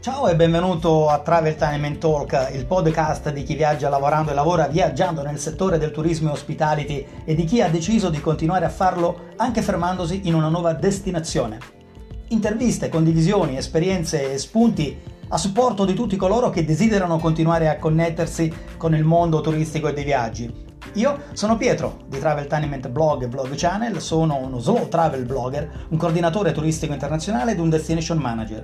Ciao e benvenuto a Travel Time and Talk, il podcast di chi viaggia lavorando e lavora viaggiando nel settore del turismo e hospitality e di chi ha deciso di continuare a farlo anche fermandosi in una nuova destinazione. Interviste, condivisioni, esperienze e spunti a supporto di tutti coloro che desiderano continuare a connettersi con il mondo turistico e dei viaggi. Io sono Pietro di Travel Tenement Blog e Blog Channel, sono uno slow travel blogger, un coordinatore turistico internazionale ed un destination manager.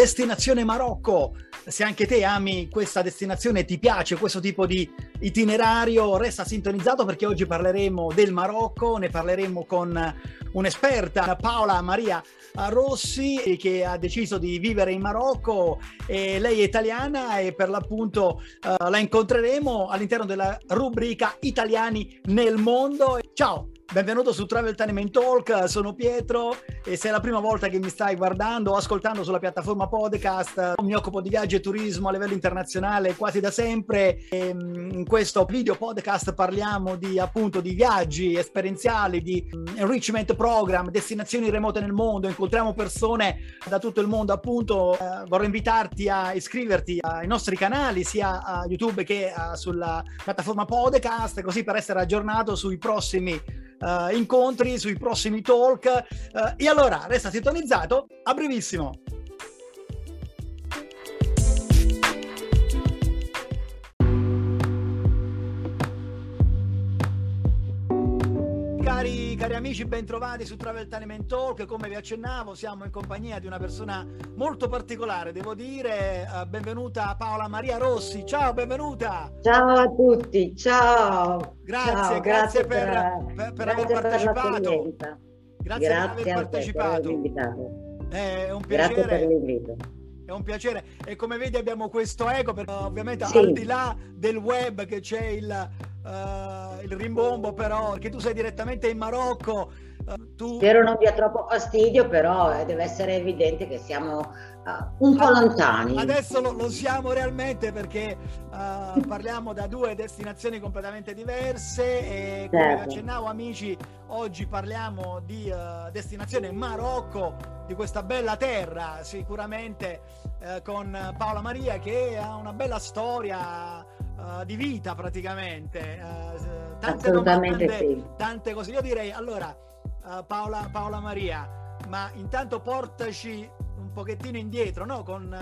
Destinazione Marocco. Se anche te ami questa destinazione, ti piace questo tipo di itinerario, resta sintonizzato perché oggi parleremo del Marocco, ne parleremo con un'esperta, Paola Maria Rossi, che ha deciso di vivere in Marocco. Lei è italiana e per l'appunto uh, la incontreremo all'interno della rubrica Italiani nel mondo. Ciao! Benvenuto su Travel Time Talk, sono Pietro e se è la prima volta che mi stai guardando o ascoltando sulla piattaforma podcast, mi occupo di viaggio e turismo a livello internazionale quasi da sempre. E mm, in questo video podcast parliamo di appunto di viaggi esperienziali, di enrichment program, destinazioni remote nel mondo, incontriamo persone da tutto il mondo appunto. Eh, vorrei invitarti a iscriverti ai nostri canali sia a YouTube che uh, sulla piattaforma podcast così per essere aggiornato sui prossimi uh, incontri, sui prossimi talk. Uh, e allora resta sintonizzato, a brevissimo. Cari, amici, bentrovati su Travel Time Talk. Come vi accennavo, siamo in compagnia di una persona molto particolare, devo dire. Uh, benvenuta Paola Maria Rossi. Ciao, benvenuta. Ciao a tutti, ciao. Grazie, ciao, grazie, grazie, per, per, per, per aver partecipato. Grazie, grazie per aver partecipato. È un piacere. Grazie per l'invito è un piacere e come vedi abbiamo questo eco perché ovviamente sì. al di là del web che c'è il, uh, il rimbombo però che tu sei direttamente in Marocco uh, tu... spero non dia troppo fastidio però eh, deve essere evidente che siamo uh, un po' ah, lontani adesso lo, lo, siamo realmente perché parliamo da due destinazioni completamente diverse e come certo. accennavo amici oggi parliamo di destinazione Marocco di questa bella terra sicuramente con Paola Maria che ha una bella storia uh, di vita praticamente. Uh, tante Assolutamente domande, sì. tante cose. Io direi allora, uh, Paola, Paola, Maria, ma intanto portaci un pochettino indietro, no? Con,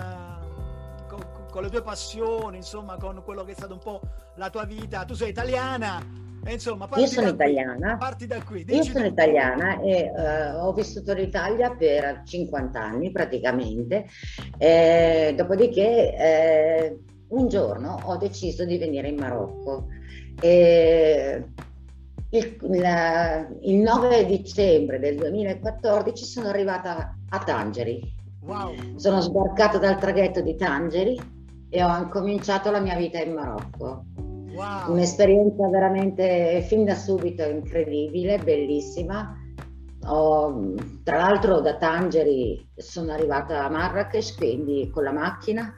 con, con, le tue passioni, insomma, con quello che è stato un po' la tua vita. Tu sei italiana. E insomma, io sono italiana. Parti da qui. Io sono italiana e uh, ho vissuto in Italia per 50 anni praticamente. Eh, dopodiché eh, un giorno ho deciso di venire in Marocco. E il, la, il 9 dicembre del 2014 sono arrivata a Tangeri. Wow. Sono sbarcata dal traghetto di Tangeri e ho incominciato la mia vita in Marocco. Wow. Un'esperienza veramente fin da subito incredibile, bellissima. Ho, tra l'altro da Tangeri sono arrivata a Marrakesh, quindi con la macchina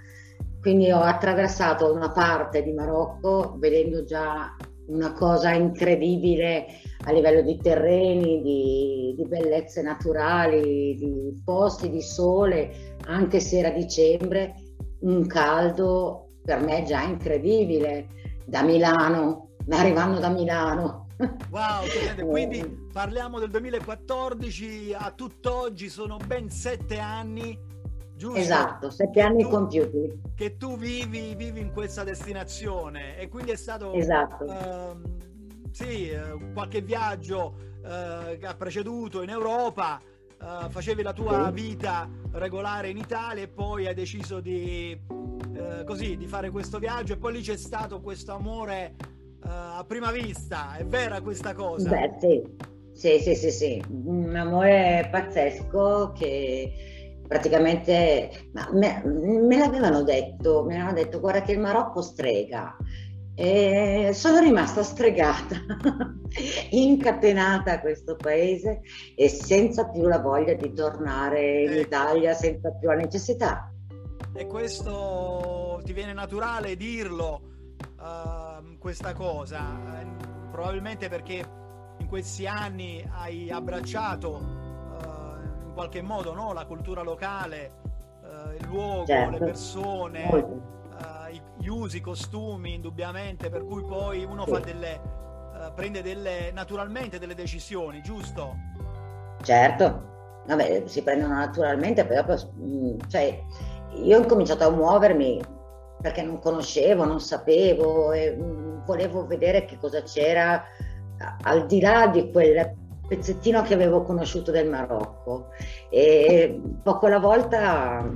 quindi ho attraversato una parte di Marocco vedendo già una cosa incredibile a livello di terreni, di, di bellezze naturali, di posti di sole, anche se era dicembre, un caldo per me già incredibile da Milano, arrivando da Milano. Wow, quindi parliamo del 2014 a tutt'oggi, sono ben sette anni Giusto? Esatto, sette anni tu, compiuti. Che tu vivi, vivi, in questa destinazione e quindi è stato esatto. uh, sì, uh, qualche viaggio uh, che ha preceduto in Europa, eh, facevi la tua sì. vita regolare in Italia e poi hai deciso di, così, di fare questo viaggio e poi lì c'è stato questo amore a prima vista, è vera questa cosa? Beh sì, sì, sì, sì, sì. un amore pazzesco che praticamente me, me, l'avevano detto, mi avevano detto guarda che il Marocco strega. E sono rimasta stregata, incatenata a questo paese e senza più la voglia di tornare in Italia, senza più la necessità. E questo ti viene naturale dirlo uh, questa cosa? Uh, probabilmente perché in questi anni hai abbracciato qualche modo no? la cultura locale, il luogo, certo. le persone, gli usi, i costumi, indubbiamente, per cui poi uno sì. fa delle, prende delle, naturalmente delle decisioni, giusto? Certo, vabbè, si prendono naturalmente, però mm, cioè, io ho cominciato a muovermi perché non conoscevo, non sapevo e mm, volevo vedere che cosa c'era al di là di quel pezzettino che avevo conosciuto del Marocco. E poco alla volta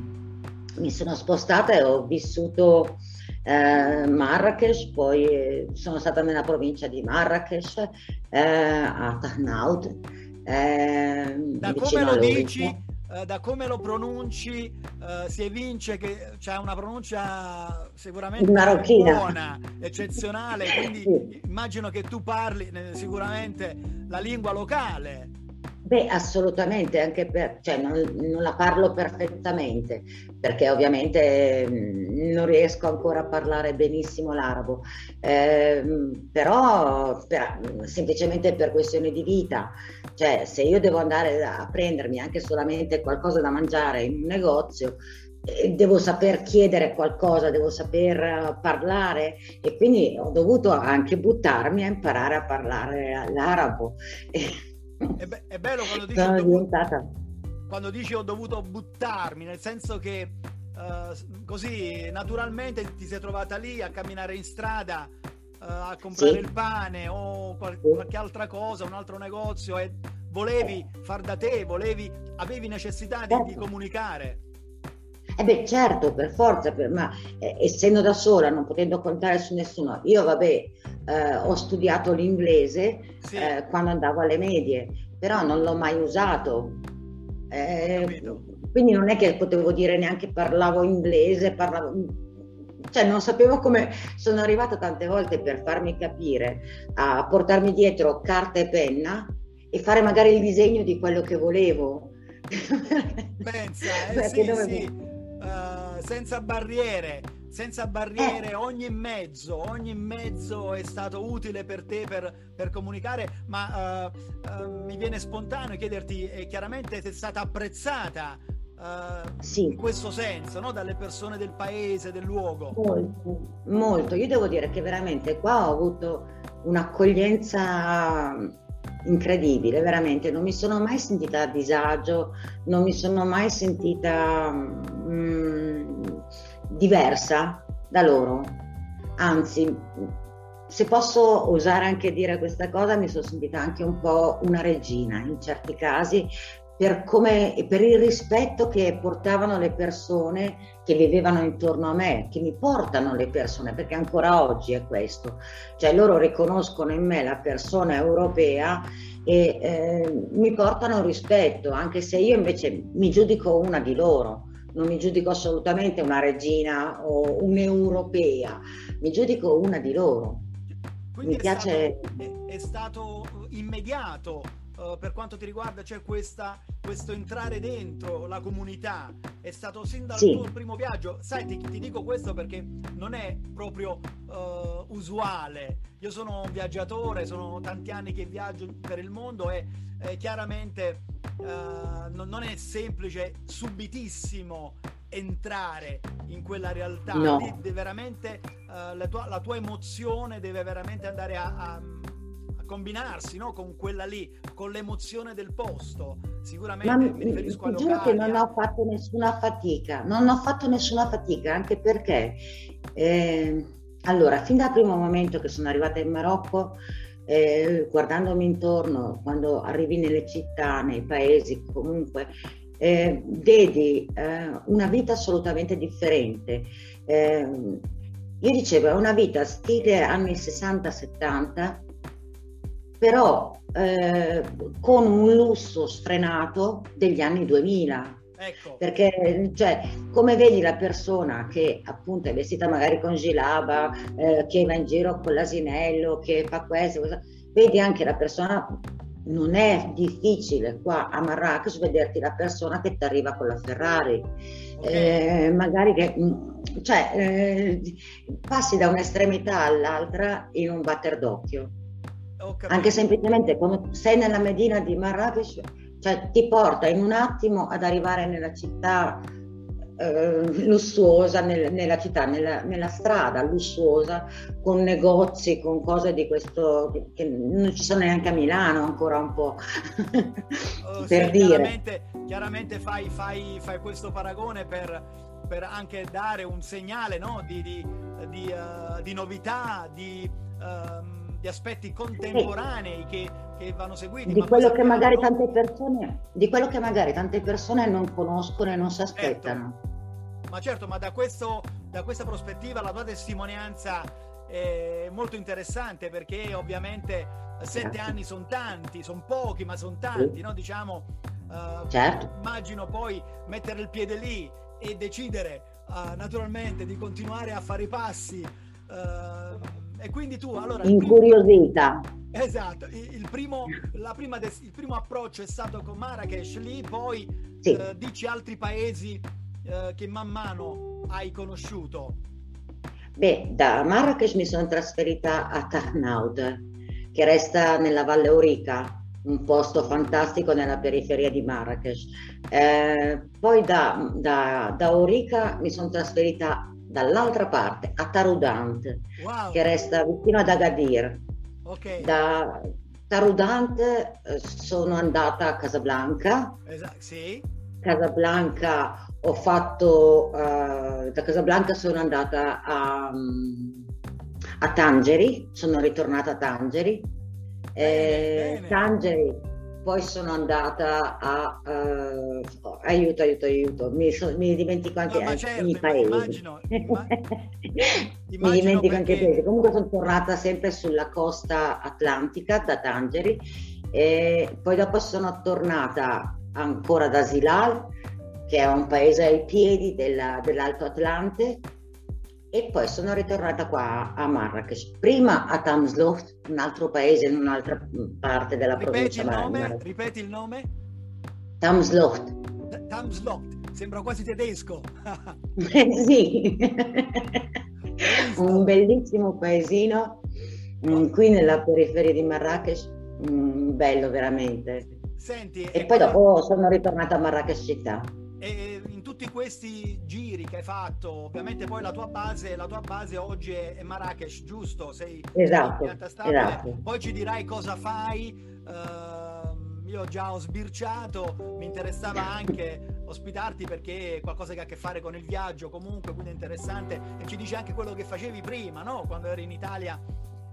mi sono spostata e ho vissuto eh, Marrakesh, poi sono stata nella provincia di Marrakesh, eh, a Tahnaut. Eh, da come lo dici, eh, da come lo pronunci eh, si evince che c'è una pronuncia sicuramente buona, eccezionale, quindi sì. immagino che tu parli eh, sicuramente la lingua locale. Beh, assolutamente, anche per, cioè, non, non, la parlo perfettamente, perché ovviamente mm, non riesco ancora a parlare benissimo l'arabo, eh, però per, semplicemente per questioni di vita, cioè se io devo andare a prendermi anche solamente qualcosa da mangiare in un negozio, eh, devo saper chiedere qualcosa, devo saper parlare e quindi ho dovuto anche buttarmi a imparare a parlare l'arabo. È, be- è bello quando dici, Sono diventata... quando dici ho dovuto buttarmi, nel senso che uh, così naturalmente ti sei trovata lì a camminare in strada uh, a comprare sì. il pane o qual- sì. qualche altra cosa, un altro negozio e volevi far da te, volevi, avevi necessità di, certo. di comunicare. Eh beh, certo, per forza, per, ma eh, essendo da sola, non potendo contare su nessuno, io vabbè, eh, ho studiato l'inglese sì. eh, quando andavo alle medie, però non l'ho mai usato. Eh, quindi non è che potevo dire neanche parlavo inglese, parlavo, cioè non sapevo come sono arrivata tante volte per farmi capire a portarmi dietro carta e penna e fare magari il disegno di quello che volevo. Pensa, eh, sì, sì. Senza barriere, senza barriere, eh. ogni mezzo, ogni mezzo è stato utile per te per, per comunicare, ma uh, uh, mi viene spontaneo chiederti, eh, chiaramente sei stata apprezzata uh, sì. in questo senso, no? dalle persone del paese, del luogo. Molto, molto. Io devo dire che veramente qua ho avuto un'accoglienza incredibile, veramente. Non mi sono mai sentita a disagio, non mi sono mai sentita... Mm, diversa da loro. Anzi, se posso osare anche dire questa cosa, mi sono sentita anche un po' una regina in certi casi per, come, per il rispetto che portavano le persone che vivevano intorno a me, che mi portano le persone, perché ancora oggi è questo. Cioè loro riconoscono in me la persona europea e eh, mi portano rispetto, anche se io invece mi giudico una di loro non mi giudico assolutamente una regina o un'europea, mi giudico una di loro. Quindi mi è piace... Stato, è, è stato immediato uh, per quanto ti riguarda, cioè questa, questo entrare dentro la comunità, è stato sin dal sì. tuo primo viaggio. Sai, ti, ti, dico questo perché non è proprio uh, usuale. Io sono un viaggiatore, sono tanti anni che viaggio per il mondo e eh, chiaramente uh, non, non, è semplice, subitissimo entrare in quella realtà. No. Veramente, uh, la, tua, la, tua, emozione deve veramente andare a, a combinarsi no? con quella lì, con l'emozione del posto. Sicuramente Ma mi riferisco a locali. Giuro che non ho fatto nessuna fatica, non ho fatto nessuna fatica, anche perché... Eh, allora, fin dal primo momento che sono arrivata in Marocco, eh, guardandomi intorno, quando arrivi nelle città, nei paesi, comunque, eh, vedi eh, una vita assolutamente differente. Eh, io dicevo, è una vita stile anni 60-70, però eh, con un lusso sfrenato degli anni 2000 Ecco. Perché, cioè, come vedi la persona che appunto è vestita magari con gilaba, eh, che va in giro con l'asinello, che fa questo, questo, vedi anche la persona, non è difficile qua a Marrakesh vederti la persona che ti arriva con la Ferrari. okay. eh, magari che, mm, cioè, eh, passi da un'estremità all'altra in un batter d'occhio. Anche semplicemente quando sei nella Medina di Marrakesh, cioè, ti porta in un attimo ad arrivare nella città eh, lussuosa nel, nella città, nella, nella, strada lussuosa, con negozi, con cose di questo che non ci sono neanche a Milano ancora un po'. oh, per sì, dire. Chiaramente, chiaramente fai, fai, fai, questo paragone per, per, anche dare un segnale no? di, di, di, uh, di, novità, di... Um, di aspetti contemporanei che, che, vanno seguiti. Di quello, che magari tante persone, di quello che magari tante persone non conoscono e non si aspettano. Certo. Ma certo, ma da, questo, da questa prospettiva la tua testimonianza è molto interessante perché ovviamente sette anni sono tanti, sono pochi ma sono tanti, sì. no? diciamo, uh, certo. immagino poi mettere il piede lì e decidere uh, naturalmente di continuare a fare i passi uh, e quindi tu allora... Incuriosita. Esatto, il primo, prima des- il primo, approccio è stato con Marrakesh, lì poi sì. eh, dici altri paesi eh, che man mano hai conosciuto. Beh, da Marrakesh mi sono trasferita a Tarnaud, che resta nella Valle Orica, un posto fantastico nella periferia di Marrakesh. Eh, poi da, da, da Orica mi sono trasferita dall'altra parte a Tarudant, wow. che resta vicino ad Agadir. Okay. Da Tarudant eh, sono andata a Casablanca. Esatto, sì. Casablanca ho fatto, uh, da Casablanca sono andata a, a Tangeri, sono ritornata a Tangeri. Bene, eh, bene. Tangeri poi sono andata a uh, aiuto, aiuto, aiuto, mi, so, mi dimentico anche no, certo, i paesi. Immagino, mi dimentico anche i paesi. Comunque sono tornata sempre sulla costa atlantica da Tangeri e poi dopo sono tornata ancora da Zilal, che è un paese ai piedi della, dell'Alto Atlante e poi sono ritornata qua a Marrakesh, prima a Tamsloft, un altro paese in un'altra parte della ripeti provincia. Il nome, Mar- ripeti il nome? Tamsloft. Tamsloft, sembra quasi tedesco. sì, un bellissimo paesino mm, qui nella periferia di Marrakesh, mm, bello veramente. Senti, e, e poi dopo sono ritornata a Marrakesh città. Tutti questi giri che hai fatto, ovviamente poi la tua base, la tua base oggi è, Marrakesh, giusto? Sei esatto, esatto. Poi ci dirai cosa fai. Uh, io già ho sbirciato, mi interessava anche ospitarti perché è qualcosa che ha a che fare con il viaggio comunque, quindi è interessante e ci dici anche quello che facevi prima, no? Quando eri in Italia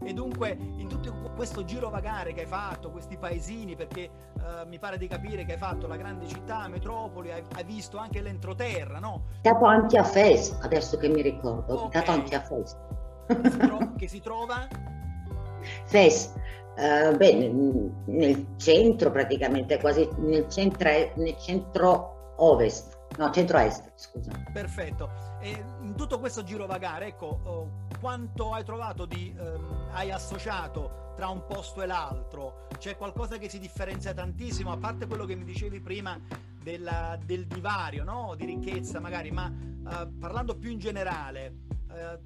e dunque in tutto questo giro vagare che hai fatto, questi paesini, perché uh, mi pare di capire che hai fatto la grande città, metropoli, hai, hai visto anche l'entroterra, no? Ho stato anche a Fes, adesso che mi ricordo, okay. anche a Fes. Che si, tro- che si trova? Fes, uh, beh, nel centro praticamente, quasi nel centro, nel centro ovest. No, centro-est, scusa. Perfetto. E in tutto questo giro vagare, ecco, oh, quanto hai trovato di, ehm, hai associato tra un posto e l'altro? C'è qualcosa che si differenzia tantissimo, a parte quello che mi dicevi prima della, del divario, no? Di ricchezza magari, ma eh, parlando più in generale, eh,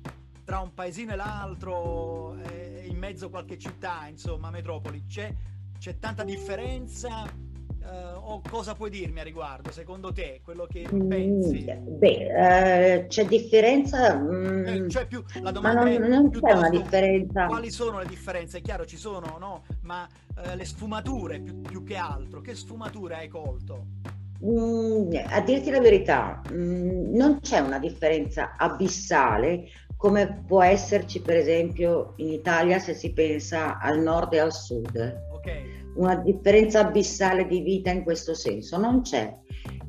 tra un paesino e l'altro, eh, in mezzo a qualche città, insomma, metropoli, c'è, c'è tanta differenza? Uh, o cosa puoi dirmi a riguardo, secondo te, quello che mm, pensi? Beh, uh, c'è differenza? Mm, eh, cioè più, la domanda ma non, è, non c'è una differenza. Quali sono le differenze? È chiaro, ci sono, no? Ma uh, le sfumature più, più, che altro, che sfumature hai colto? Mm, a dirti la verità, mm, non c'è una differenza abissale come può esserci per esempio in Italia se si pensa al nord e al sud. Ok una differenza abissale di vita in questo senso, non c'è.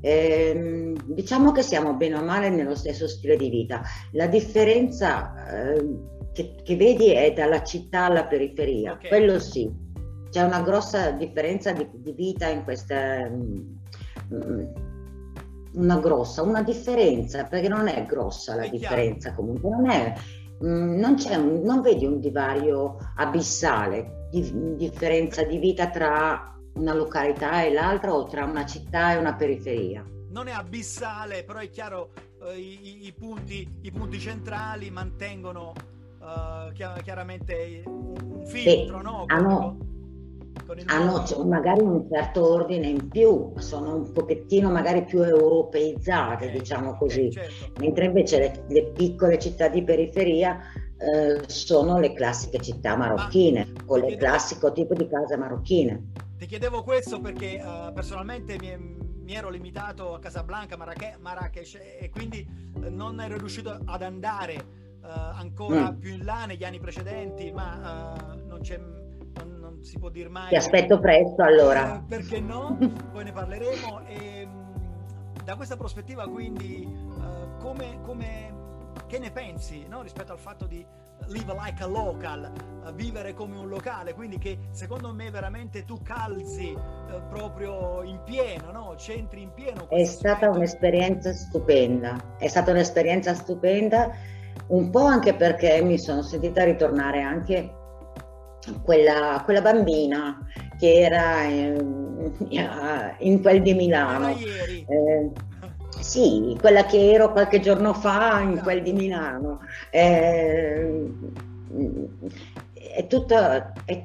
Eh, diciamo che siamo bene o male nello stesso stile di vita. La differenza eh, che, che, vedi è dalla città alla periferia, okay. quello sì. C'è una grossa differenza di, di vita in questa... Um, una grossa, una differenza, perché non è grossa la è differenza chiaro. comunque, non è Mm, non, un, non, vedi un divario abissale, di, differenza di vita tra una località e l'altra o tra una città e una periferia. non è abissale, però è chiaro eh, i, i, punti, i, punti, centrali mantengono uh, chiaramente un filtro, sì, no? Hanno, hanno cioè, magari un certo ordine in più, sono un pochettino magari più europeizzate, okay, diciamo così, certo. mentre invece le, le, piccole città di periferia eh, sono le classiche città marocchine, Ma, con il classico tipo di casa marocchine. Ti chiedevo questo perché uh, personalmente mi, mi, ero limitato a Casablanca, Marrakesh, e quindi uh, non ero riuscito ad andare uh, ancora mm. più in là negli anni precedenti, ma non c'è non, non, si può dire mai. Ti aspetto presto allora. perché no? Poi ne parleremo. E, mm, da questa prospettiva, quindi, come, come, che ne pensi no? rispetto al fatto di live like a local, uh, vivere come un locale, quindi che secondo me veramente tu calzi uh, proprio in pieno, no? Centri in pieno. È stata aspetto. un'esperienza stupenda, è stata un'esperienza stupenda, un po' anche perché mi sono sentita ritornare anche quella, quella bambina che era in, in quel di Milano. Eh, sì, quella che ero qualche giorno fa in quel di Milano. Eh, è, tutto, è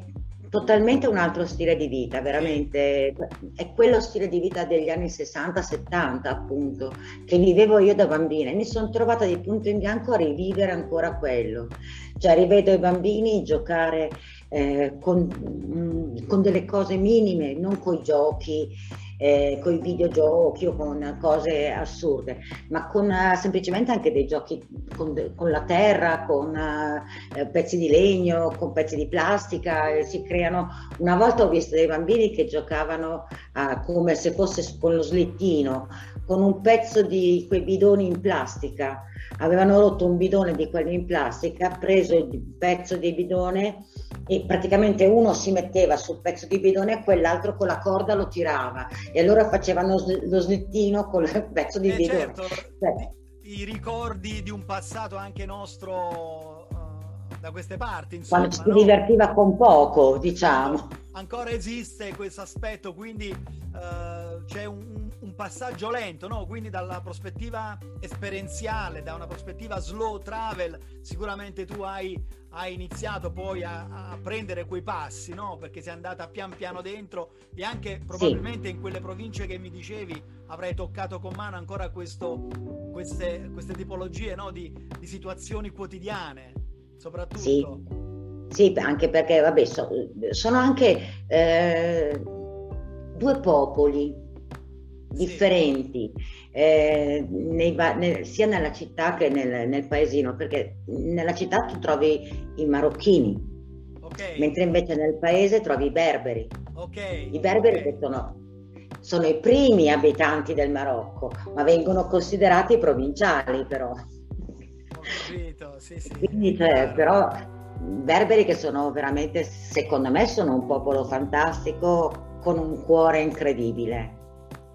totalmente un altro stile di vita, veramente. È quello stile di vita degli anni 60-70, appunto, che vivevo io da bambina. E mi sono trovata di punto in bianco a rivivere ancora quello. Cioè, rivedo i bambini giocare eh, con, mm, con, delle cose minime, non con i giochi eh, con i videogiochi o con cose assurde, ma con uh, semplicemente anche dei giochi con, con la terra, con uh, pezzi di legno, con pezzi di plastica, eh, si creano. Una volta ho visto dei bambini che giocavano uh, come se fosse con lo slittino, con un pezzo di quei bidoni in plastica. Avevano rotto un bidone di quelli in plastica, preso il pezzo di bidone e praticamente uno si metteva sul pezzo di bidone e quell'altro con la corda lo tirava e allora facevano lo slittino con il pezzo di eh bidone. Certo, cioè, i ricordi di un passato anche nostro uh, da queste parti, insomma. Quando ci si no? divertiva con poco, diciamo. Ancora esiste questo aspetto, quindi uh, c'è un, un, passaggio lento, no? Quindi dalla prospettiva esperienziale, da una prospettiva slow travel, sicuramente tu hai hai iniziato poi a, a, prendere quei passi, no? Perché sei andata pian piano dentro e anche probabilmente sì. in quelle province che mi dicevi avrai toccato con mano ancora questo, queste, queste, tipologie no? di, di, situazioni quotidiane, soprattutto. Sì. Sì, anche perché vabbè, so, sono anche eh, due popoli differenti, eh, nei, nel, sia nella città che nel, nel, paesino, perché nella città tu trovi i marocchini, okay. mentre invece nel paese trovi i berberi. Okay. I berberi okay. che sono, sono, i primi abitanti del Marocco, ma vengono considerati provinciali però. Sì, sì. Quindi, cioè, però berberi che sono veramente, secondo me, sono un popolo fantastico con un cuore incredibile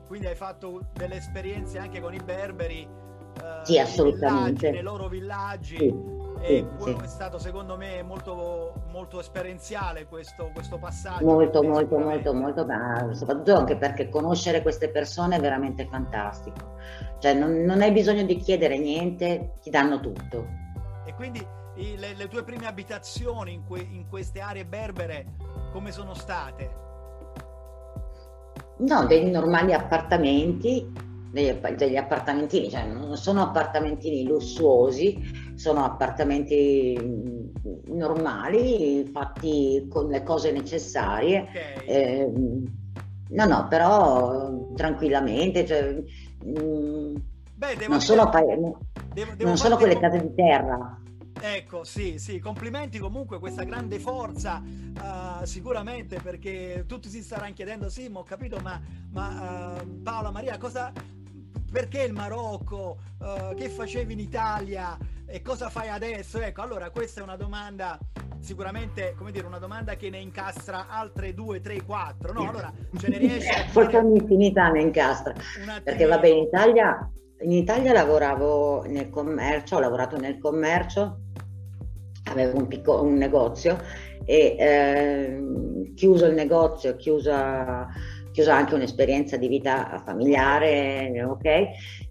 quindi hai fatto delle esperienze anche con i berberi eh, sì, assolutamente. Villaggi, nei loro villaggi sì, e sì, è stato secondo me molto, molto esperienziale questo, questo passaggio molto molto molto molto ma soprattutto anche perché conoscere queste persone è veramente fantastico cioè non, non hai bisogno di chiedere niente ti danno tutto e quindi le, le tue prime abitazioni in, que, in queste aree berbere come sono state? No, dei normali appartamenti, degli, degli appartamentini, cioè non sono appartamentini lussuosi, sono appartamenti mm, normali, fatti con le cose necessarie. Okay. Eh, no, no, però tranquillamente, cioè, mh, Beh, non, sono, devo, devo non sono quelle case di terra. Ecco, sì, sì, complimenti comunque questa grande forza, uh, sicuramente perché tutti si staranno chiedendo, sì, ma ho capito, ma, ma uh, Paola Maria, cosa, perché il Marocco, uh, che facevi in Italia e cosa fai adesso? Ecco, allora questa è una domanda sicuramente, come dire, una domanda che ne incastra altre due, tre, quattro, no? Allora ce ne riesce. Forse un'infinità ne incastra, perché va bene, in Italia... In Italia lavoravo nel commercio, ho lavorato nel commercio avevo un, piccolo, un negozio e eh, chiuso il negozio, chiusa, chiuso anche un'esperienza di vita familiare, ok?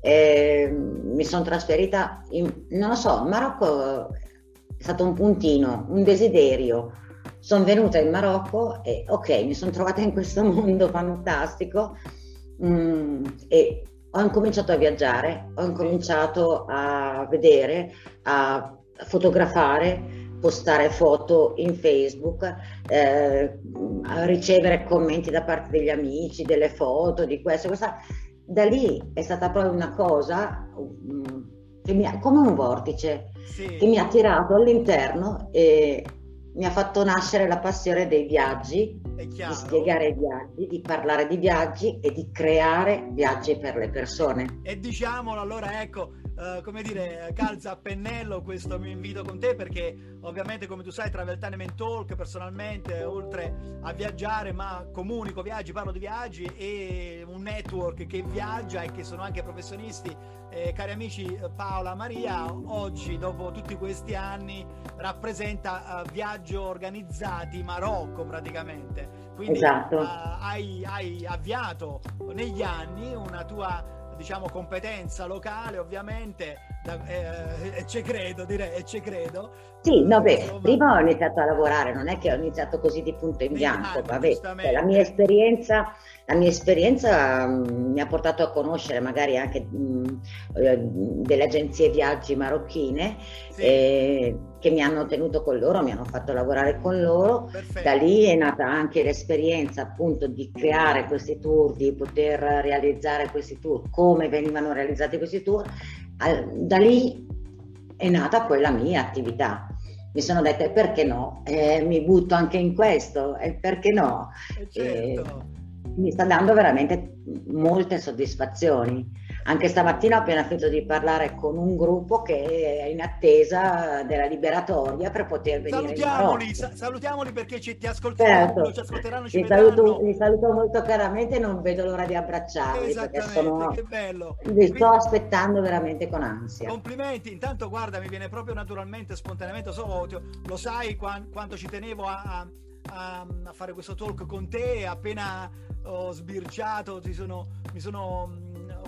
E mi sono trasferita, in, non lo so, Marocco è stato un puntino, un desiderio. Sono venuta in Marocco e ok, mi sono trovata in questo mondo fantastico mm, e ho incominciato a viaggiare, ho incominciato a vedere, a fotografare, postare foto in Facebook, eh, ricevere commenti da parte degli amici, delle foto, di questo, questa. Da lì è stata proprio una cosa mm, che mi ha, come un vortice sì. che mi ha tirato all'interno e mi ha fatto nascere la passione dei viaggi, di spiegare i viaggi, di parlare di viaggi e di creare viaggi per le persone. E diciamolo allora, ecco, uh, come dire, calza a pennello questo mio invito con te perché ovviamente come tu sai Travel Time Talk personalmente oltre a viaggiare ma comunico viaggi, parlo di viaggi e un network che viaggia e che sono anche professionisti eh, cari amici Paola Maria oggi dopo tutti questi anni rappresenta uh, viaggio organizzati Marocco praticamente quindi esatto. uh, hai, hai avviato negli anni una tua diciamo competenza locale ovviamente eh, e ci credo direi e ci credo sì no beh Insomma... prima ho iniziato a lavorare non è che ho iniziato così di punto in bianco vabbè cioè, la mia esperienza la mia esperienza mh, mm, mi ha portato a conoscere magari anche mh, mm, eh, delle agenzie viaggi marocchine sì. eh, che mi hanno tenuto con loro, mi hanno fatto lavorare con loro. Perfetto. Da lì è nata anche l'esperienza appunto di creare questi tour, di poter realizzare questi tour, come venivano realizzati questi tour. Da lì è nata poi la mia attività mi sono detta perché no, eh, mi butto anche in questo, e perché no. Eh certo. eh, mi sta dando veramente molte soddisfazioni. Anche stamattina ho appena finito di parlare con un gruppo che è in attesa della liberatoria per poter venire salutiamoli, sa- salutiamoli perché ci, ti ascolteranno, certo. ci ascolteranno, ci li saluto, li saluto, molto caramente e non vedo l'ora di abbracciarli perché sono, che bello. li sto aspettando veramente con ansia. Complimenti, intanto guarda mi viene proprio naturalmente, spontaneamente, so, lo sai quanto ci tenevo a, a, a fare questo talk con te appena ho sbirciato, sono, mi sono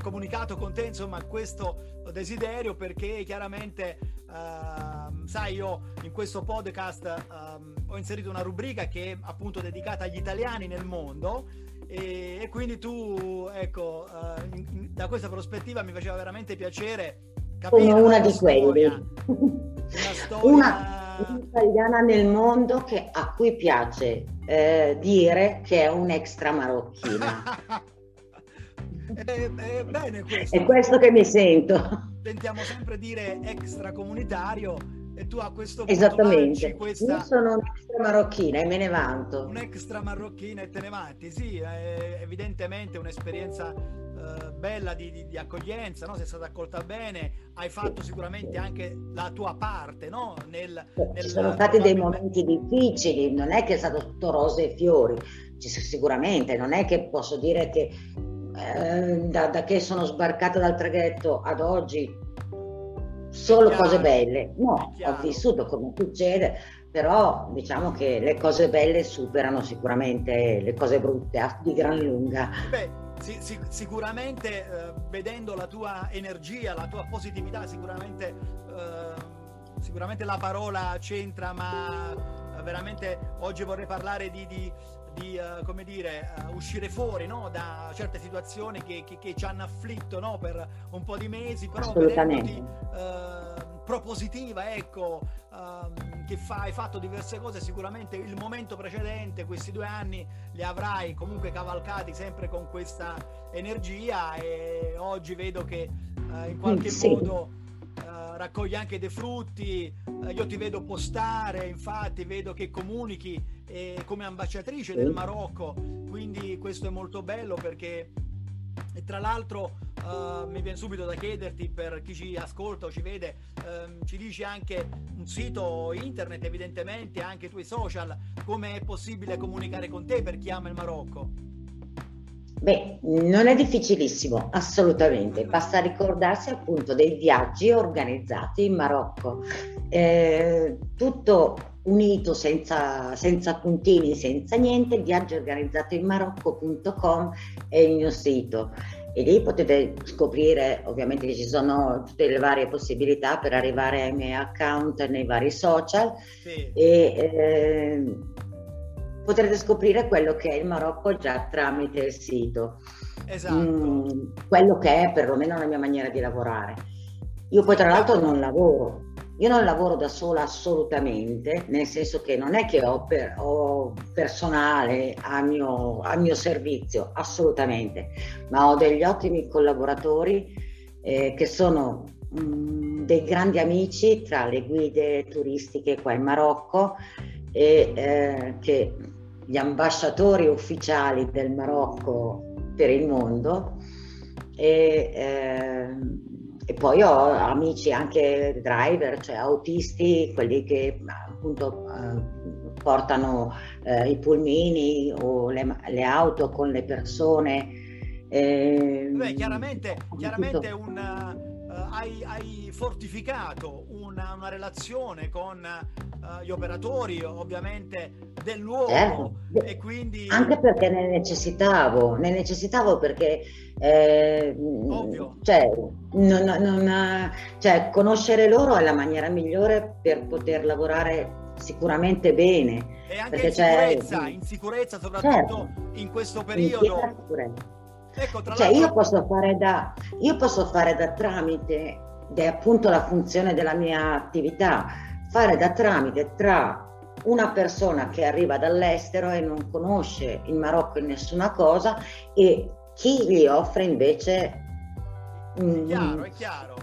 comunicato con te insomma questo desiderio perché chiaramente uh, sai io in questo podcast uh, ho inserito una rubrica che è appunto dedicata agli italiani nel mondo e, e quindi tu ecco uh, in, da questa prospettiva mi faceva veramente piacere capire Sono una di quelli una storia una un'italiana nel mondo che, a cui piace eh, dire che è un'extra marocchina. è, è, bene questo. È questo che mi sento. Tentiamo sempre dire extracomunitario e tu a questo punto Esattamente. Questa... Io sono un'extra marocchina e me ne vanto. Un'extra marocchina e te ne vanti, sì, è evidentemente un'esperienza eh, bella di, di, di accoglienza, no? sei stata accolta bene, hai fatto sicuramente anche la tua parte. No? Nel, nel, Ci sono stati dei momenti difficili, non è che è stato tutto rose e fiori, sicuramente, non è che posso dire che eh, da, da, che sono sbarcata dal traghetto ad oggi solo cose belle. No, ho vissuto come succede, però diciamo che le cose belle superano sicuramente le cose brutte di gran lunga. Beh sì, sì, sicuramente eh, vedendo la tua energia, la tua positività, sicuramente, eh, sicuramente la parola c'entra, ma eh, veramente oggi vorrei parlare di, di, di uh, come dire, uh, uscire fuori no? da certe situazioni che, che, che, ci hanno afflitto no? per un po' di mesi, però vedendoti uh, propositiva, ecco, uh, che fa, hai fatto diverse cose, sicuramente il momento precedente, questi due anni, li avrai comunque cavalcati sempre con questa energia e oggi vedo che in qualche sì. modo raccogli anche dei frutti, io ti vedo postare, infatti vedo che comunichi eh, come ambasciatrice del Marocco, quindi questo è molto bello perché e tra l'altro uh, mi viene subito da chiederti per chi ci ascolta o ci vede, um, ci dici anche un sito internet evidentemente, anche i tuoi social, come è possibile comunicare con te per chi ama il Marocco? Beh, non è difficilissimo, assolutamente, basta ricordarsi appunto dei viaggi organizzati in Marocco. eh, tutto unito senza, senza, puntini, senza niente, viaggio organizzato in marocco.com è il mio sito e lì potete scoprire ovviamente che ci sono tutte le varie possibilità per arrivare ai miei account nei vari social sì. e eh, potrete scoprire quello che è il Marocco già tramite il sito. Esatto. Mm, quello che è perlomeno la mia maniera di lavorare. Io poi tra l'altro non lavoro, io non lavoro da sola assolutamente, nel senso che non è che ho, per, ho personale a mio, a mio, servizio, assolutamente, ma ho degli ottimi collaboratori eh, che sono mh, mm, dei grandi amici tra le guide turistiche qua in Marocco e eh, che gli ambasciatori ufficiali del Marocco per il mondo. E, eh, e poi ho amici anche driver, cioè autisti, quelli che appunto eh, portano eh, i pulmini o le, le, auto con le persone. Eh, Beh, chiaramente, chiaramente un, uh, hai, hai, fortificato una, una relazione con uh, gli operatori ovviamente del luogo certo. e quindi... Anche perché ne necessitavo, ne necessitavo perché eh, cioè, non, non, cioè, conoscere loro è la maniera migliore per poter lavorare sicuramente bene. E anche in sicurezza, in sicurezza soprattutto certo, in questo periodo. Ecco, cioè, io, posso fare da, io posso fare da tramite, ed è appunto la funzione della mia attività, fare da tramite tra una persona che arriva dall'estero e non conosce il Marocco in nessuna cosa e chi gli offre invece è chiaro, è chiaro.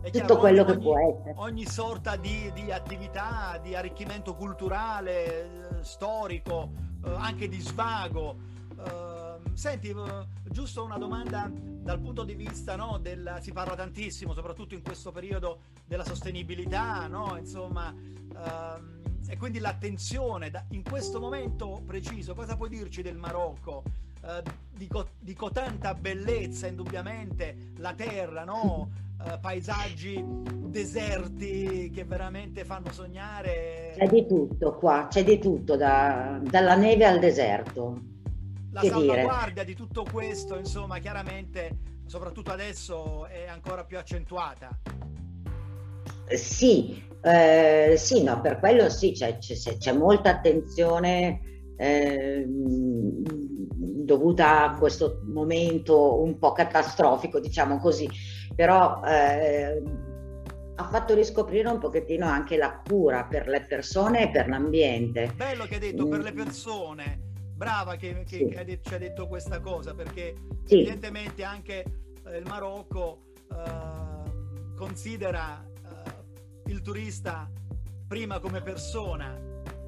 È tutto chiaro, quello ogni, che può essere. Ogni sorta di, di, attività, di arricchimento culturale, eh, storico, eh, anche di svago. Eh, senti, eh, giusto una domanda dal punto di vista no, del, si parla tantissimo, soprattutto in questo periodo, della sostenibilità, no? Insomma, ehm, e quindi l'attenzione da, in questo momento preciso, cosa puoi dirci del Marocco? Eh, dico, dico, tanta bellezza, indubbiamente, la terra, no? Eh, paesaggi deserti che veramente fanno sognare. C'è di tutto qua, c'è di tutto, da, dalla neve al deserto. La salvaguardia di tutto questo, insomma, chiaramente, soprattutto adesso, è ancora più accentuata. Sì, eh, sì, no, per quello sì, c'è, c'è, c'è molta attenzione eh, dovuta a questo momento un po' catastrofico, diciamo così, però eh, ha fatto riscoprire un pochettino anche la cura per le persone e per l'ambiente. Bello che hai detto mm. per le mm. persone, brava che, che, sì. che ci ha detto questa cosa, perché sì. evidentemente anche eh, il Marocco eh, considera eh, il turista prima come persona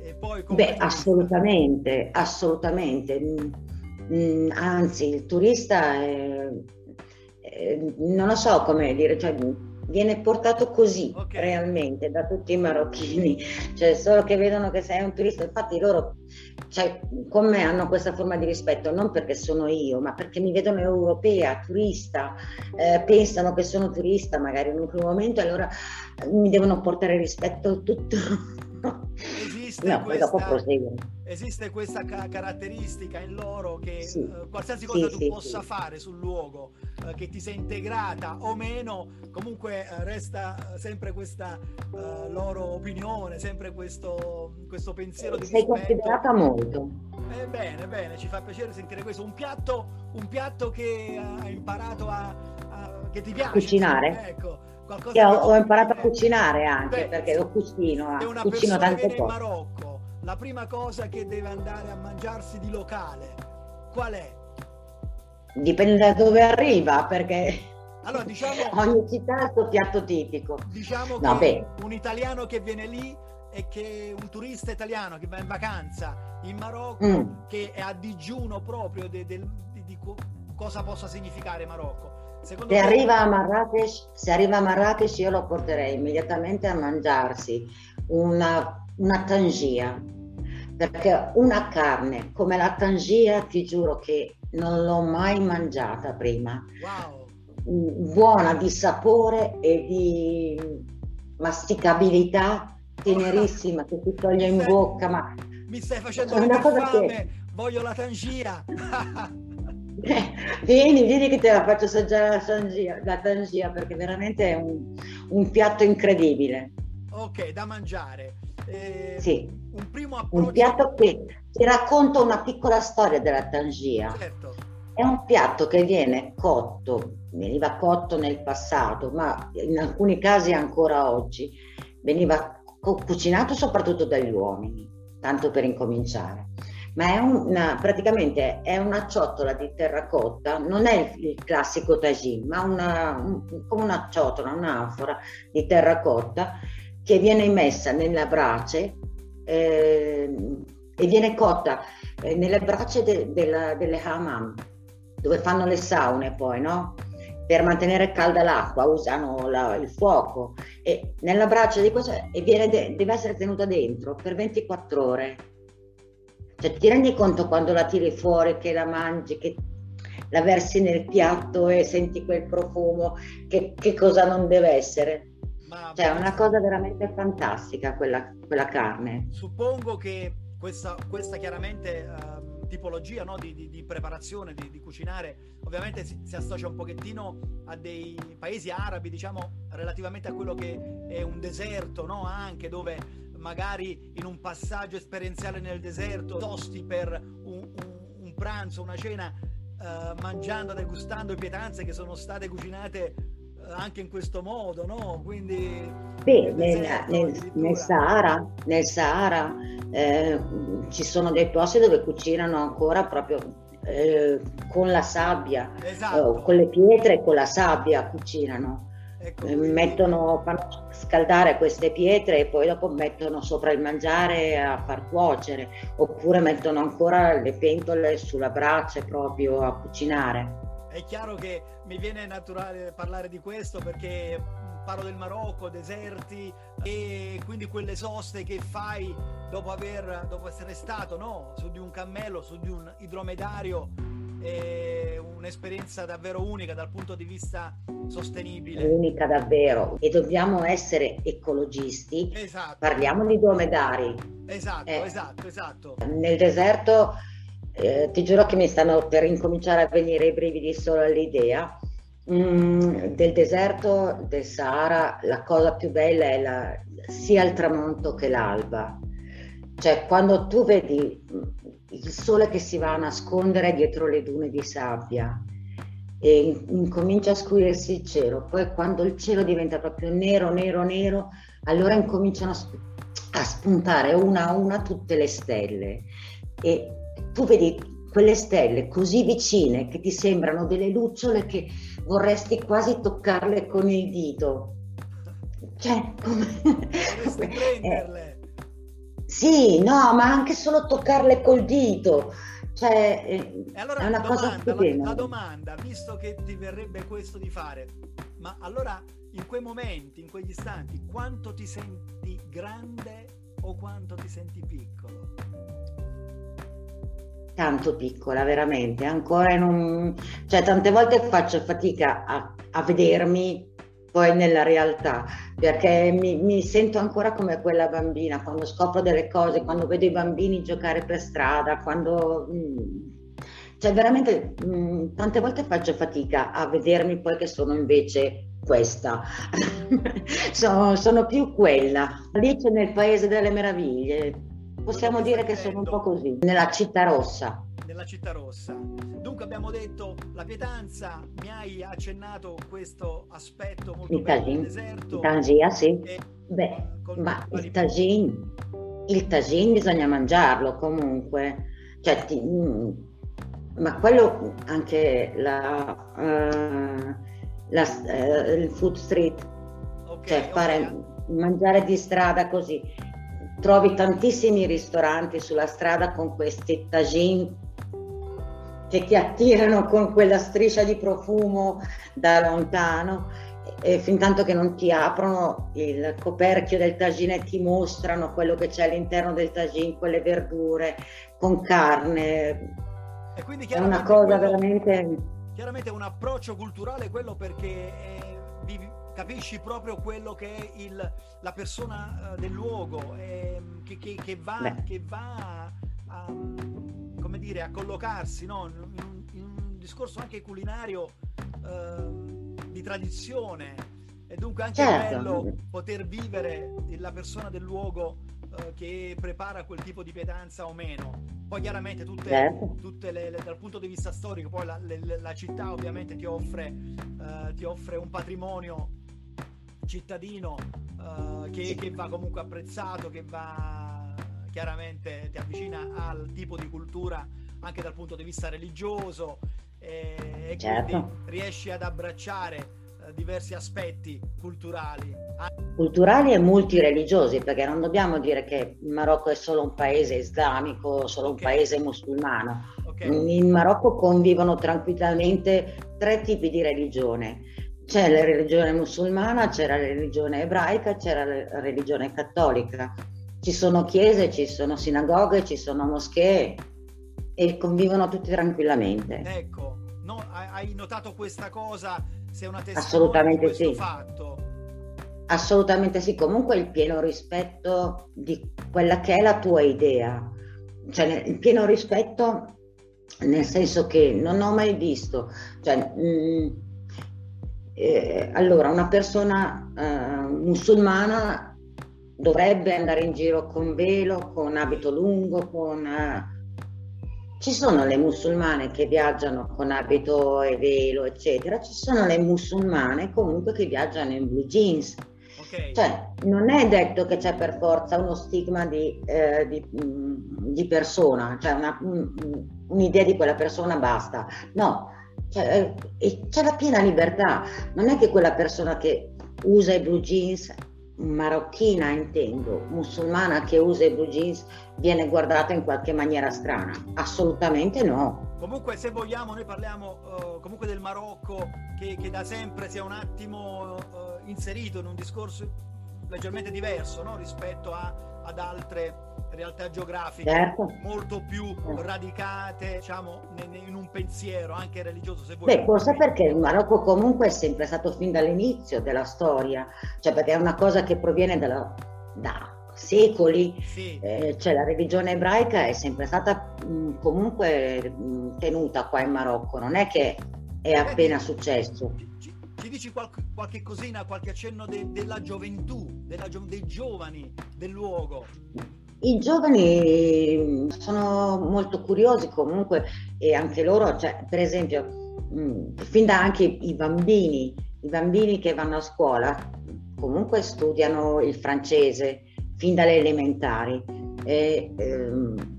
e poi come... Beh, assolutamente, assolutamente Mm, anzi il turista è, è, non lo so come dire, cioè, viene portato così okay. realmente da tutti i marocchini, cioè solo che vedono che sei un turista, infatti loro cioè, con me hanno questa forma di rispetto non perché sono io, ma perché mi vedono europea, turista, eh, pensano che sono turista magari in un primo momento allora mi devono portare rispetto tutto esiste, no, questa, esiste questa ca- caratteristica in loro che sì. uh, qualsiasi cosa sì, tu sì, possa fare sul luogo, uh, che ti sei integrata o meno, comunque uh, resta sempre questa loro opinione, sempre questo, questo pensiero di sei rispetto. considerata molto. Eh, bene, bene, ci fa piacere sentire questo. Un piatto, un piatto che hai imparato a, a, che ti piace. Cucinare? Insomma, ecco che ho, ho, imparato a cucinare anche Beh, perché lo cucino, è una cucino tante cose. in Marocco, la prima cosa che deve andare a mangiarsi di locale, qual è? Dipende da dove arriva, perché allora, diciamo, ogni città ha il suo piatto tipico. Diciamo no, che beh. un italiano che viene lì e che un turista italiano che va in vacanza in Marocco, mm. che è a digiuno proprio di, di, di cosa possa significare Marocco Secondo se, me... arriva a Marrakesh, se arriva a Marrakesh io lo porterei immediatamente a mangiarsi una, una tangia, perché una carne come la tangia ti giuro che non l'ho mai mangiata prima. Wow. Buona di sapore e di masticabilità tenerissima che ti toglie in bocca, ma mi stai facendo una cosa fame, che... voglio la tangia. vieni, vieni che te la faccio assaggiare la tangia, la tangia perché veramente è un, un, piatto incredibile. Ok, da mangiare. Eh, sì. Un primo approccio... Un piatto che ti racconta una piccola storia della tangia. Certo. È un piatto che viene cotto, veniva cotto nel passato, ma in alcuni casi ancora oggi, veniva cucinato soprattutto dagli uomini, tanto per incominciare ma è una, praticamente è una ciotola di terracotta, non è il, classico tagine, ma una, un, come una ciotola, un'anfora di terracotta che viene messa nella brace eh, e viene cotta eh, nelle braccia de, de delle hammam, dove fanno le saune poi, no? Per mantenere calda l'acqua usano la, il fuoco e nella braccia di questo e viene de, deve essere tenuta dentro per 24 ore cioè, ti rendi conto quando la tiri fuori, che la mangi, che la versi nel piatto e senti quel profumo, che, che cosa non deve essere? Ma, cioè, è una cosa veramente fantastica quella, quella carne. Suppongo che questa, questa chiaramente uh, tipologia no, di, di, di, preparazione, di, di cucinare, ovviamente si, si, associa un pochettino a dei paesi arabi, diciamo, relativamente a quello che è un deserto, no? anche dove magari in un passaggio esperienziale nel deserto, tosti per un, un, un pranzo, una cena, eh, mangiando, degustando pietanze che sono state cucinate eh, anche in questo modo, no? Quindi Beh, nel, nel, nel, Sahara, nel Sahara eh, ci sono dei posti dove cucinano ancora proprio eh, con la sabbia, esatto. con le pietre e con la sabbia cucinano. Ecco, eh, mettono, fanno scaldare queste pietre e poi dopo mettono sopra il mangiare a far cuocere oppure mettono ancora le pentole sulla brace proprio a cucinare. È chiaro che mi viene naturale parlare di questo perché parlo del Marocco, deserti e quindi quelle soste che fai dopo, aver, dopo essere stato no? su di un cammello, su di un idromedario è un'esperienza davvero unica dal punto di vista sostenibile. Unica davvero e dobbiamo essere ecologisti. Esatto. Parliamo di dromedari. Esatto, eh, esatto, esatto. Nel deserto eh, ti giuro che mi stanno per incominciare a venire i brividi solo all'idea. Mm, del deserto del Sahara la cosa più bella è la, sia il tramonto che l'alba. Cioè quando tu vedi il sole che si va a nascondere dietro le dune di sabbia e incomincia a scurirsi il cielo, poi quando il cielo diventa proprio nero, nero, nero, allora incominciano a spuntare una a una tutte le stelle. E tu vedi quelle stelle così vicine che ti sembrano delle lucciole che vorresti quasi toccarle con il dito. Cioè, come... Sì, no, ma anche solo toccarle col dito. Cioè, e allora, è una domanda, cosa. La, la domanda, visto che ti verrebbe questo di fare, ma allora in quei momenti, in quegli istanti, quanto ti senti grande o quanto ti senti piccolo? Tanto piccola, veramente. Ancora in un... Cioè, tante volte faccio fatica a, a vedermi poi nella realtà, perché mi, mi, sento ancora come quella bambina, quando scopro delle cose, quando vedo i bambini giocare per strada, quando... Mm, cioè veramente mh, mm, tante volte faccio fatica a vedermi poi che sono invece questa, sono, sono, più quella. Alice nel Paese delle Meraviglie, possiamo dire che sono un po' così, nella città rossa nella città rossa. Dunque abbiamo detto la pietanza, mi hai accennato questo aspetto molto il bello del deserto. Il tagine, sì. Beh, ma il tagine, il tagine bisogna mangiarlo comunque. Cioè, ti, mm, ma quello anche la, uh, la uh, il food street, okay, cioè fare, okay. mangiare di strada così. Trovi tantissimi ristoranti sulla strada con questi tagine che ti attirano con quella striscia di profumo da lontano e fin tanto che non ti aprono il coperchio del tagine e ti mostrano quello che c'è all'interno del tagine, quelle verdure con carne. E quindi è una cosa quello, veramente... Chiaramente è un approccio culturale quello perché è, vivi, capisci proprio quello che è il, la persona uh, del luogo, eh, che, che, che, va, che va a, come dire, a collocarsi no? in, un, in, un, discorso anche culinario uh, di tradizione. E dunque anche certo. bello poter vivere la persona del luogo uh, che prepara quel tipo di pietanza o meno. Poi chiaramente tutte, certo. tutte le, le, dal punto di vista storico, poi la, le, la città ovviamente ti offre, uh, ti offre, un patrimonio cittadino uh, che, che, va comunque apprezzato, che va chiaramente ti avvicina al tipo di cultura anche dal punto di vista religioso e, certo. quindi riesci ad abbracciare diversi aspetti culturali. Culturali e multireligiosi, perché non dobbiamo dire che il Marocco è solo un paese islamico, solo okay. un paese musulmano. Okay. In Marocco convivono tranquillamente tre tipi di religione. C'è la religione musulmana, c'è la religione ebraica, c'è la religione cattolica. Ci sono chiese, ci sono sinagoghe, ci sono moschee e convivono tutti tranquillamente. Ecco, no, hai notato questa cosa sei una testimone Assolutamente sì. fatto. Assolutamente sì, comunque il pieno rispetto di quella che è la tua idea, cioè il pieno rispetto nel senso che non ho mai visto, cioè, mh, mm, eh, allora una persona eh, musulmana dovrebbe andare in giro con velo, con abito lungo, con... Eh, ci sono le musulmane che viaggiano con abito e velo, eccetera, ci sono le musulmane comunque che viaggiano in blue jeans. Okay. Cioè, non è detto che c'è per forza uno stigma di, eh, di, di persona, cioè una, un'idea di quella persona basta. No, cioè, eh, c'è la piena libertà. Non è che quella persona che usa i blue jeans marocchina intendo, musulmana che usa i blue jeans viene guardata in qualche maniera strana? Assolutamente no. Comunque se vogliamo noi parliamo uh, comunque del Marocco che, che, da sempre si è un attimo uh, inserito in un discorso leggermente diverso no? rispetto a, ad altre realtà geografiche certo. molto più certo. radicate diciamo in un pensiero anche religioso se vuoi. Beh, forse perché il Marocco comunque è sempre stato fin dall'inizio della storia, cioè perché è una cosa che proviene dalla, da secoli, sì. eh, cioè la religione ebraica è sempre stata mh, comunque mh, tenuta qua in Marocco, non è che è appena successo. Ci, ci dici qualche, qualche, cosina, qualche accenno de, della gioventù, della, dei giovani del luogo? I giovani sono molto curiosi comunque e anche loro, cioè, per esempio, mh, fin da anche i bambini, i bambini che vanno a scuola comunque studiano il francese fin dalle elementari. E, ehm,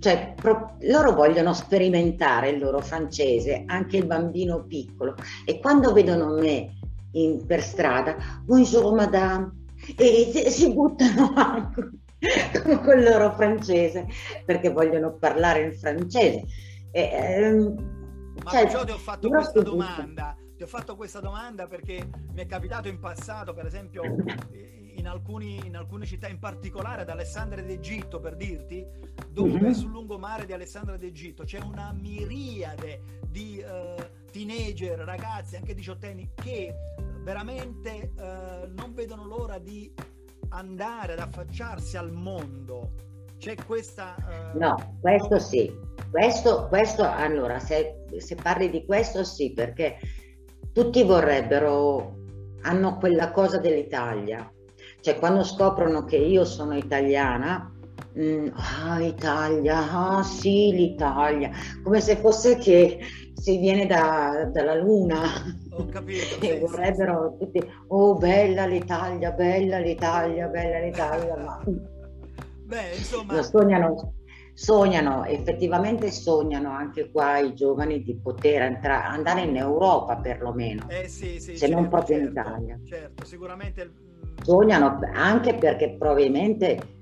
cioè, pro, loro vogliono sperimentare il loro francese, anche il bambino piccolo, e quando vedono me in, per strada, buongiorno madame, e si buttano anche con il loro francese perché vogliono parlare in francese. E, ehm, Ma cioè, ti ho fatto questa domanda. Ti ho fatto questa domanda perché mi è capitato in passato, per esempio, in, alcuni, in alcune città, in particolare ad Alessandria d'Egitto, per dirti, dove mm-hmm. sul lungomare di Alessandria d'Egitto c'è una miriade di uh, teenager, ragazzi, anche diciottenni, che veramente uh, non vedono l'ora di andare ad affacciarsi al mondo. C'è questa... Uh... No, questo sì. Questo, questo allora, se, se parli di questo sì, perché tutti vorrebbero, hanno quella cosa dell'Italia. Cioè quando scoprono che io sono italiana, mm, ah Italia, ah sì l'Italia, come se fosse che si viene da, dalla luna. Ho capito. e vorrebbero tutti, oh bella l'Italia, bella l'Italia, bella l'Italia. Ma... Beh, insomma... sognano, sognano, effettivamente sognano anche qua i giovani di poter entra- andare in Europa perlomeno, eh sì, sì, se certo, non proprio certo, in Italia. Certo, sicuramente... Sognano anche perché probabilmente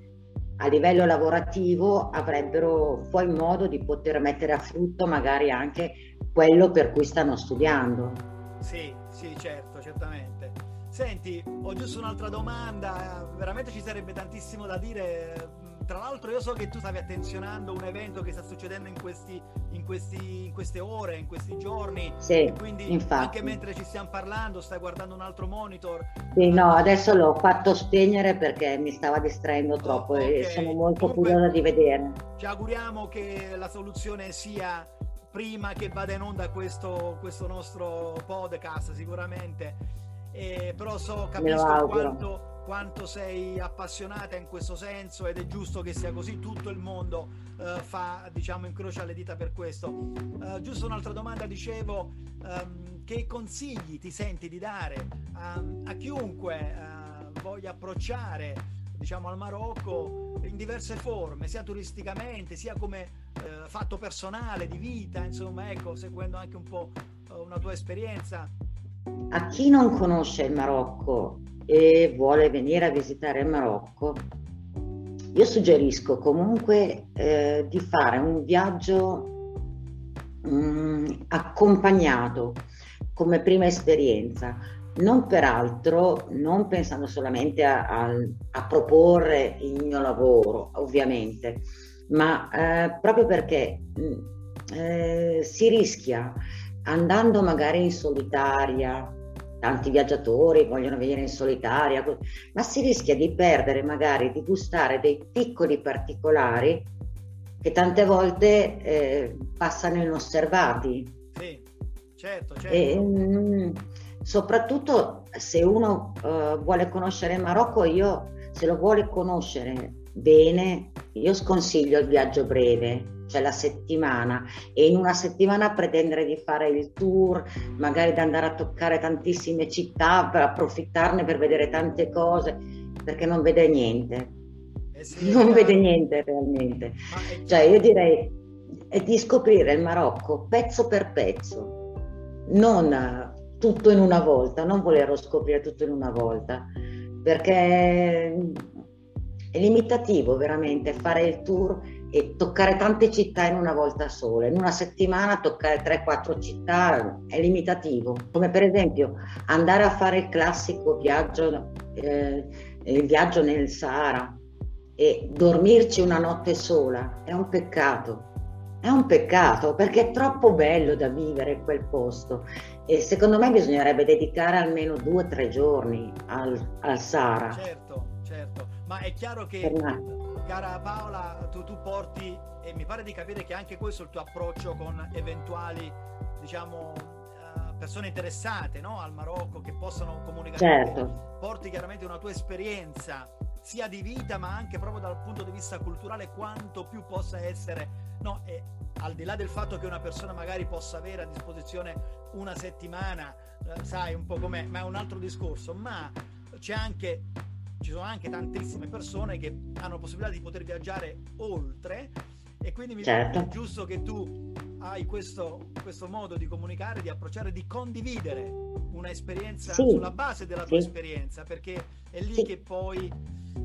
a livello lavorativo avrebbero poi modo di poter mettere a frutto magari anche quello per cui stanno studiando. Sì, sì, certo, certamente. Senti, ho giusto un'altra domanda, veramente ci sarebbe tantissimo da dire tra l'altro io so che tu stavi attenzionando un evento che sta succedendo in, questi, in, questi, in queste ore, in questi giorni. Sì, quindi infatti. anche mentre ci stiamo parlando stai guardando un altro monitor. Sì, no, adesso l'ho fatto spegnere perché mi stava distraendo troppo oh, okay. e sono molto Comunque, curiosa di vedere. Ci auguriamo che la soluzione sia prima che vada in onda questo, questo nostro podcast sicuramente. Eh, però so, capisco quanto quanto sei appassionata in questo senso ed è giusto che sia così, tutto il mondo uh, fa, diciamo, incrocia le dita per questo. Uh, giusto un'altra domanda, dicevo, um, che consigli ti senti di dare um, a chiunque uh, voglia approcciare diciamo al Marocco in diverse forme, sia turisticamente, sia come fatto personale di vita, insomma, ecco, seguendo anche un po' una tua esperienza. A chi non conosce il Marocco e vuole venire a visitare il Marocco, io suggerisco comunque eh, di fare un viaggio mh, mm, accompagnato come prima esperienza, non peraltro, non pensando solamente a, a, a proporre il mio lavoro, ovviamente, ma eh, proprio perché mh, mm, eh, si rischia andando magari in solitaria, tanti viaggiatori vogliono venire in solitaria, ma si rischia di perdere magari, di gustare dei piccoli particolari che tante volte eh, passano inosservati. Sì, certo, certo. E, mh, mm, soprattutto se uno uh, vuole conoscere il Marocco, io se lo vuole conoscere bene, io sconsiglio il viaggio breve, cioè la settimana e in una settimana pretendere di fare il tour, magari di andare a toccare tantissime città per approfittarne per vedere tante cose, perché non vede niente. Eh sì, non vede niente realmente. Cioè io direi di scoprire il Marocco pezzo per pezzo, non tutto in una volta, non volerlo scoprire tutto in una volta, perché è limitativo veramente fare il tour e toccare tante città in una volta sola. In una settimana toccare 3-4 città è limitativo, come per esempio andare a fare il classico viaggio, eh, il viaggio nel Sahara e dormirci una notte sola è un peccato. È un peccato perché è troppo bello da vivere quel posto e secondo me bisognerebbe dedicare almeno due o tre giorni al, al Sahara. Certo, certo, ma è chiaro che cara Paola, tu, tu, porti, e mi pare di capire che anche questo è il tuo approccio con eventuali, diciamo, uh, persone interessate no? al Marocco che possano comunicare. Certo. Porti chiaramente una tua esperienza sia di vita ma anche proprio dal punto di vista culturale quanto più possa essere no e al di là del fatto che una persona magari possa avere a disposizione una settimana eh, sai un po' com'è ma è un altro discorso ma c'è anche ci sono anche tantissime persone che hanno possibilità di poter viaggiare oltre e quindi mi certo. sembra giusto che tu hai questo, questo, modo di comunicare, di approcciare, di condividere un'esperienza sì. sulla base della tua sì. esperienza, perché è lì sì. che poi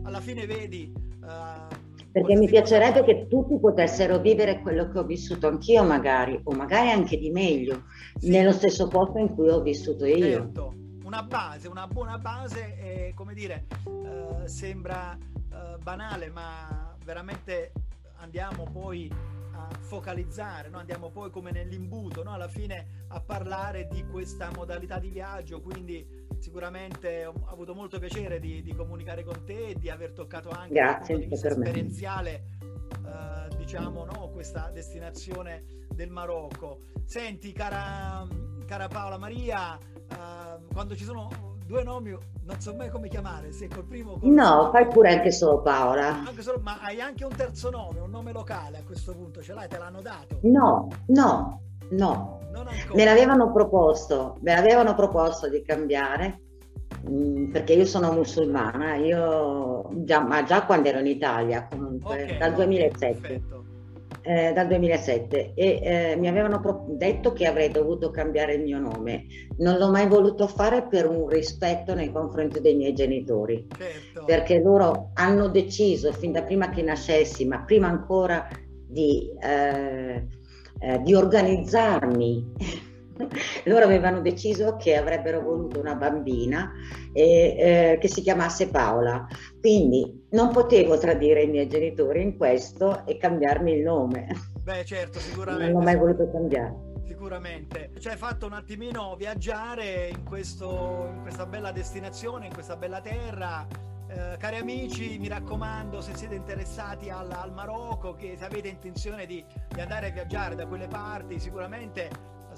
alla fine vedi... Uh, perché mi piacerebbe che tutti potessero vivere quello che ho vissuto anch'io magari, o magari anche di meglio, nello stesso posto in cui ho vissuto io. Certo una base, una buona base, e, come dire, eh, sembra eh, banale, ma veramente andiamo poi a focalizzare, no? andiamo poi come nell'imbuto, no? alla fine a parlare di questa modalità di viaggio, quindi sicuramente ho avuto molto piacere di, di comunicare con te e di aver toccato anche Grazie, il punto esperienziale eh, diciamo no? questa destinazione del Marocco. Senti cara, cara Paola Maria, uh, quando ci sono due nomi non so mai come chiamare, se col primo... Col no, fai pure anche solo Paola. Anche solo, ma hai anche un terzo nome, un nome locale a questo punto, ce l'hai, te l'hanno dato? No, no, no. Me l'avevano proposto, me l'avevano proposto di cambiare mm, perché io sono musulmana, io già, ma già quando ero in Italia comunque, okay, dal 2007. Perfetto eh, dal 2007 e eh, mi avevano pro- detto che avrei dovuto cambiare il mio nome. Non l'ho mai voluto fare per un rispetto nei confronti dei miei genitori, certo. perché loro hanno deciso fin da prima che nascessi, ma prima ancora di, eh, eh di organizzarmi loro avevano deciso che avrebbero voluto una bambina eh, eh, che si chiamasse Paola. Quindi non potevo tradire i miei genitori in questo e cambiarmi il nome. Beh, certo, sicuramente. Non l'ho mai voluto cambiare sicuramente. Ci hai fatto un attimino viaggiare in, questo, in questa bella destinazione, in questa bella terra. Eh, cari amici, mi raccomando, se siete interessati al, al Marocco, che se avete intenzione di, di, andare a viaggiare da quelle parti, sicuramente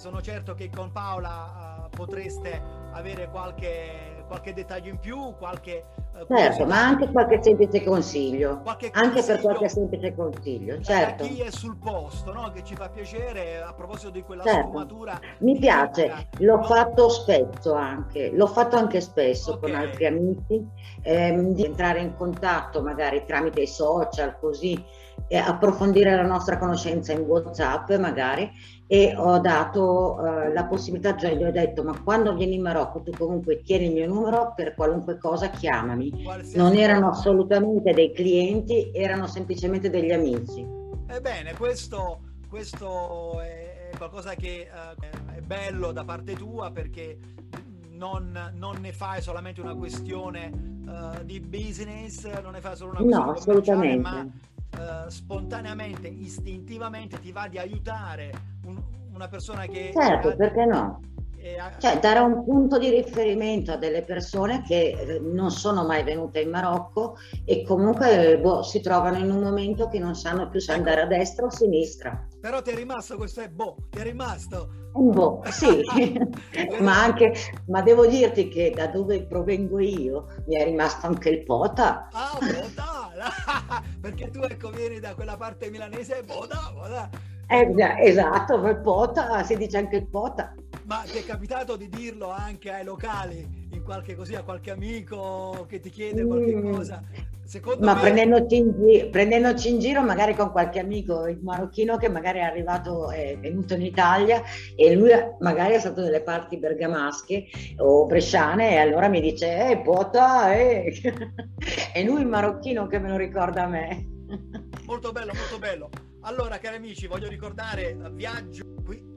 sono certo che con Paola uh, potreste avere qualche, qualche dettaglio in più, qualche Certo, ma anche qualche semplice consiglio, qualche anche consiglio per qualche semplice consiglio, certo. chi è sul posto, no? che ci fa piacere, a proposito di quella certo. sfumatura. Mi piace, l'ho fatto spesso anche, l'ho fatto anche spesso okay. con altri amici, ehm, di entrare in contatto magari tramite i social, così, e approfondire la nostra conoscenza in WhatsApp magari e ho dato uh, la possibilità, cioè gli ho detto ma quando vieni in Marocco tu comunque tieni il mio numero per qualunque cosa chiamami. Qualsiasi non erano assolutamente dei clienti, erano semplicemente degli amici. Ebbene, questo, questo è qualcosa che uh, è bello da parte tua perché non, non ne fai solamente una questione uh, di business, non ne fai solo una questione no, assolutamente. ma uh, spontaneamente, istintivamente ti va di aiutare un, una persona che... Certo, ha, perché no? Cioè, dare un punto di riferimento a delle persone che eh, non sono mai venute in Marocco e comunque boh, si trovano in un momento che non sanno più se ecco. andare a destra o a sinistra. Però ti è rimasto questo è boh, ti è rimasto. Un boh, sì, ma anche, ma devo dirti che da dove provengo io mi è rimasto anche il pota. Ah, pota! Perché tu ecco vieni da quella parte milanese, pota, pota. Eh, esatto, il pota, si dice anche il pota. Ma ti è capitato di dirlo anche ai locali, in qualche così, a qualche amico che ti chiede qualche mm. cosa? Secondo Ma me... prendendoci, in giro, prendendoci in giro magari con qualche amico il marocchino che magari è arrivato, è venuto in Italia e lui magari è stato nelle parti bergamasche o bresciane e allora mi dice, eh, pota, eh. e lui il marocchino che me lo ricorda a me. Molto bello, molto bello. Allora, cari amici, voglio ricordare viaggio qui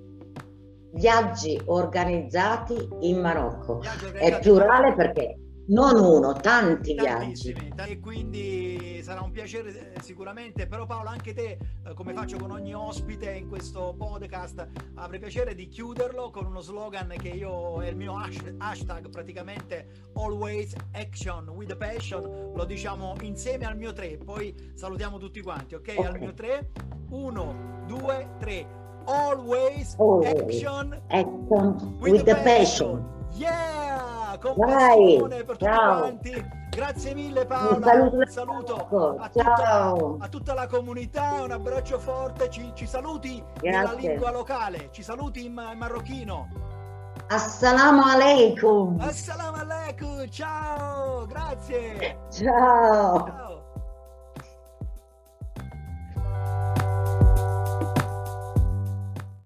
viaggi organizzati in Marocco. È plurale perché non uno, tanti viaggi. E quindi sarà un piacere eh, sicuramente, però Paolo anche te, eh, come faccio con ogni ospite in questo podcast, avrei piacere di chiuderlo con uno slogan che io è il mio hashtag praticamente always action with passion, lo diciamo insieme al mio 3, poi salutiamo tutti quanti, ok? okay. Al mio 3, 1, 2, 3 always, always action, action with, with the passion. passion. Yeah! Compassione per tutti quanti. Grazie mille Paola, un saluto, a, tutta, a, tutta, la comunità, un abbraccio forte, ci, ci saluti Grazie. nella lingua locale, ci saluti in, in marocchino. Assalamu alaikum. Assalamu alaikum, ciao, grazie. Ciao. ciao.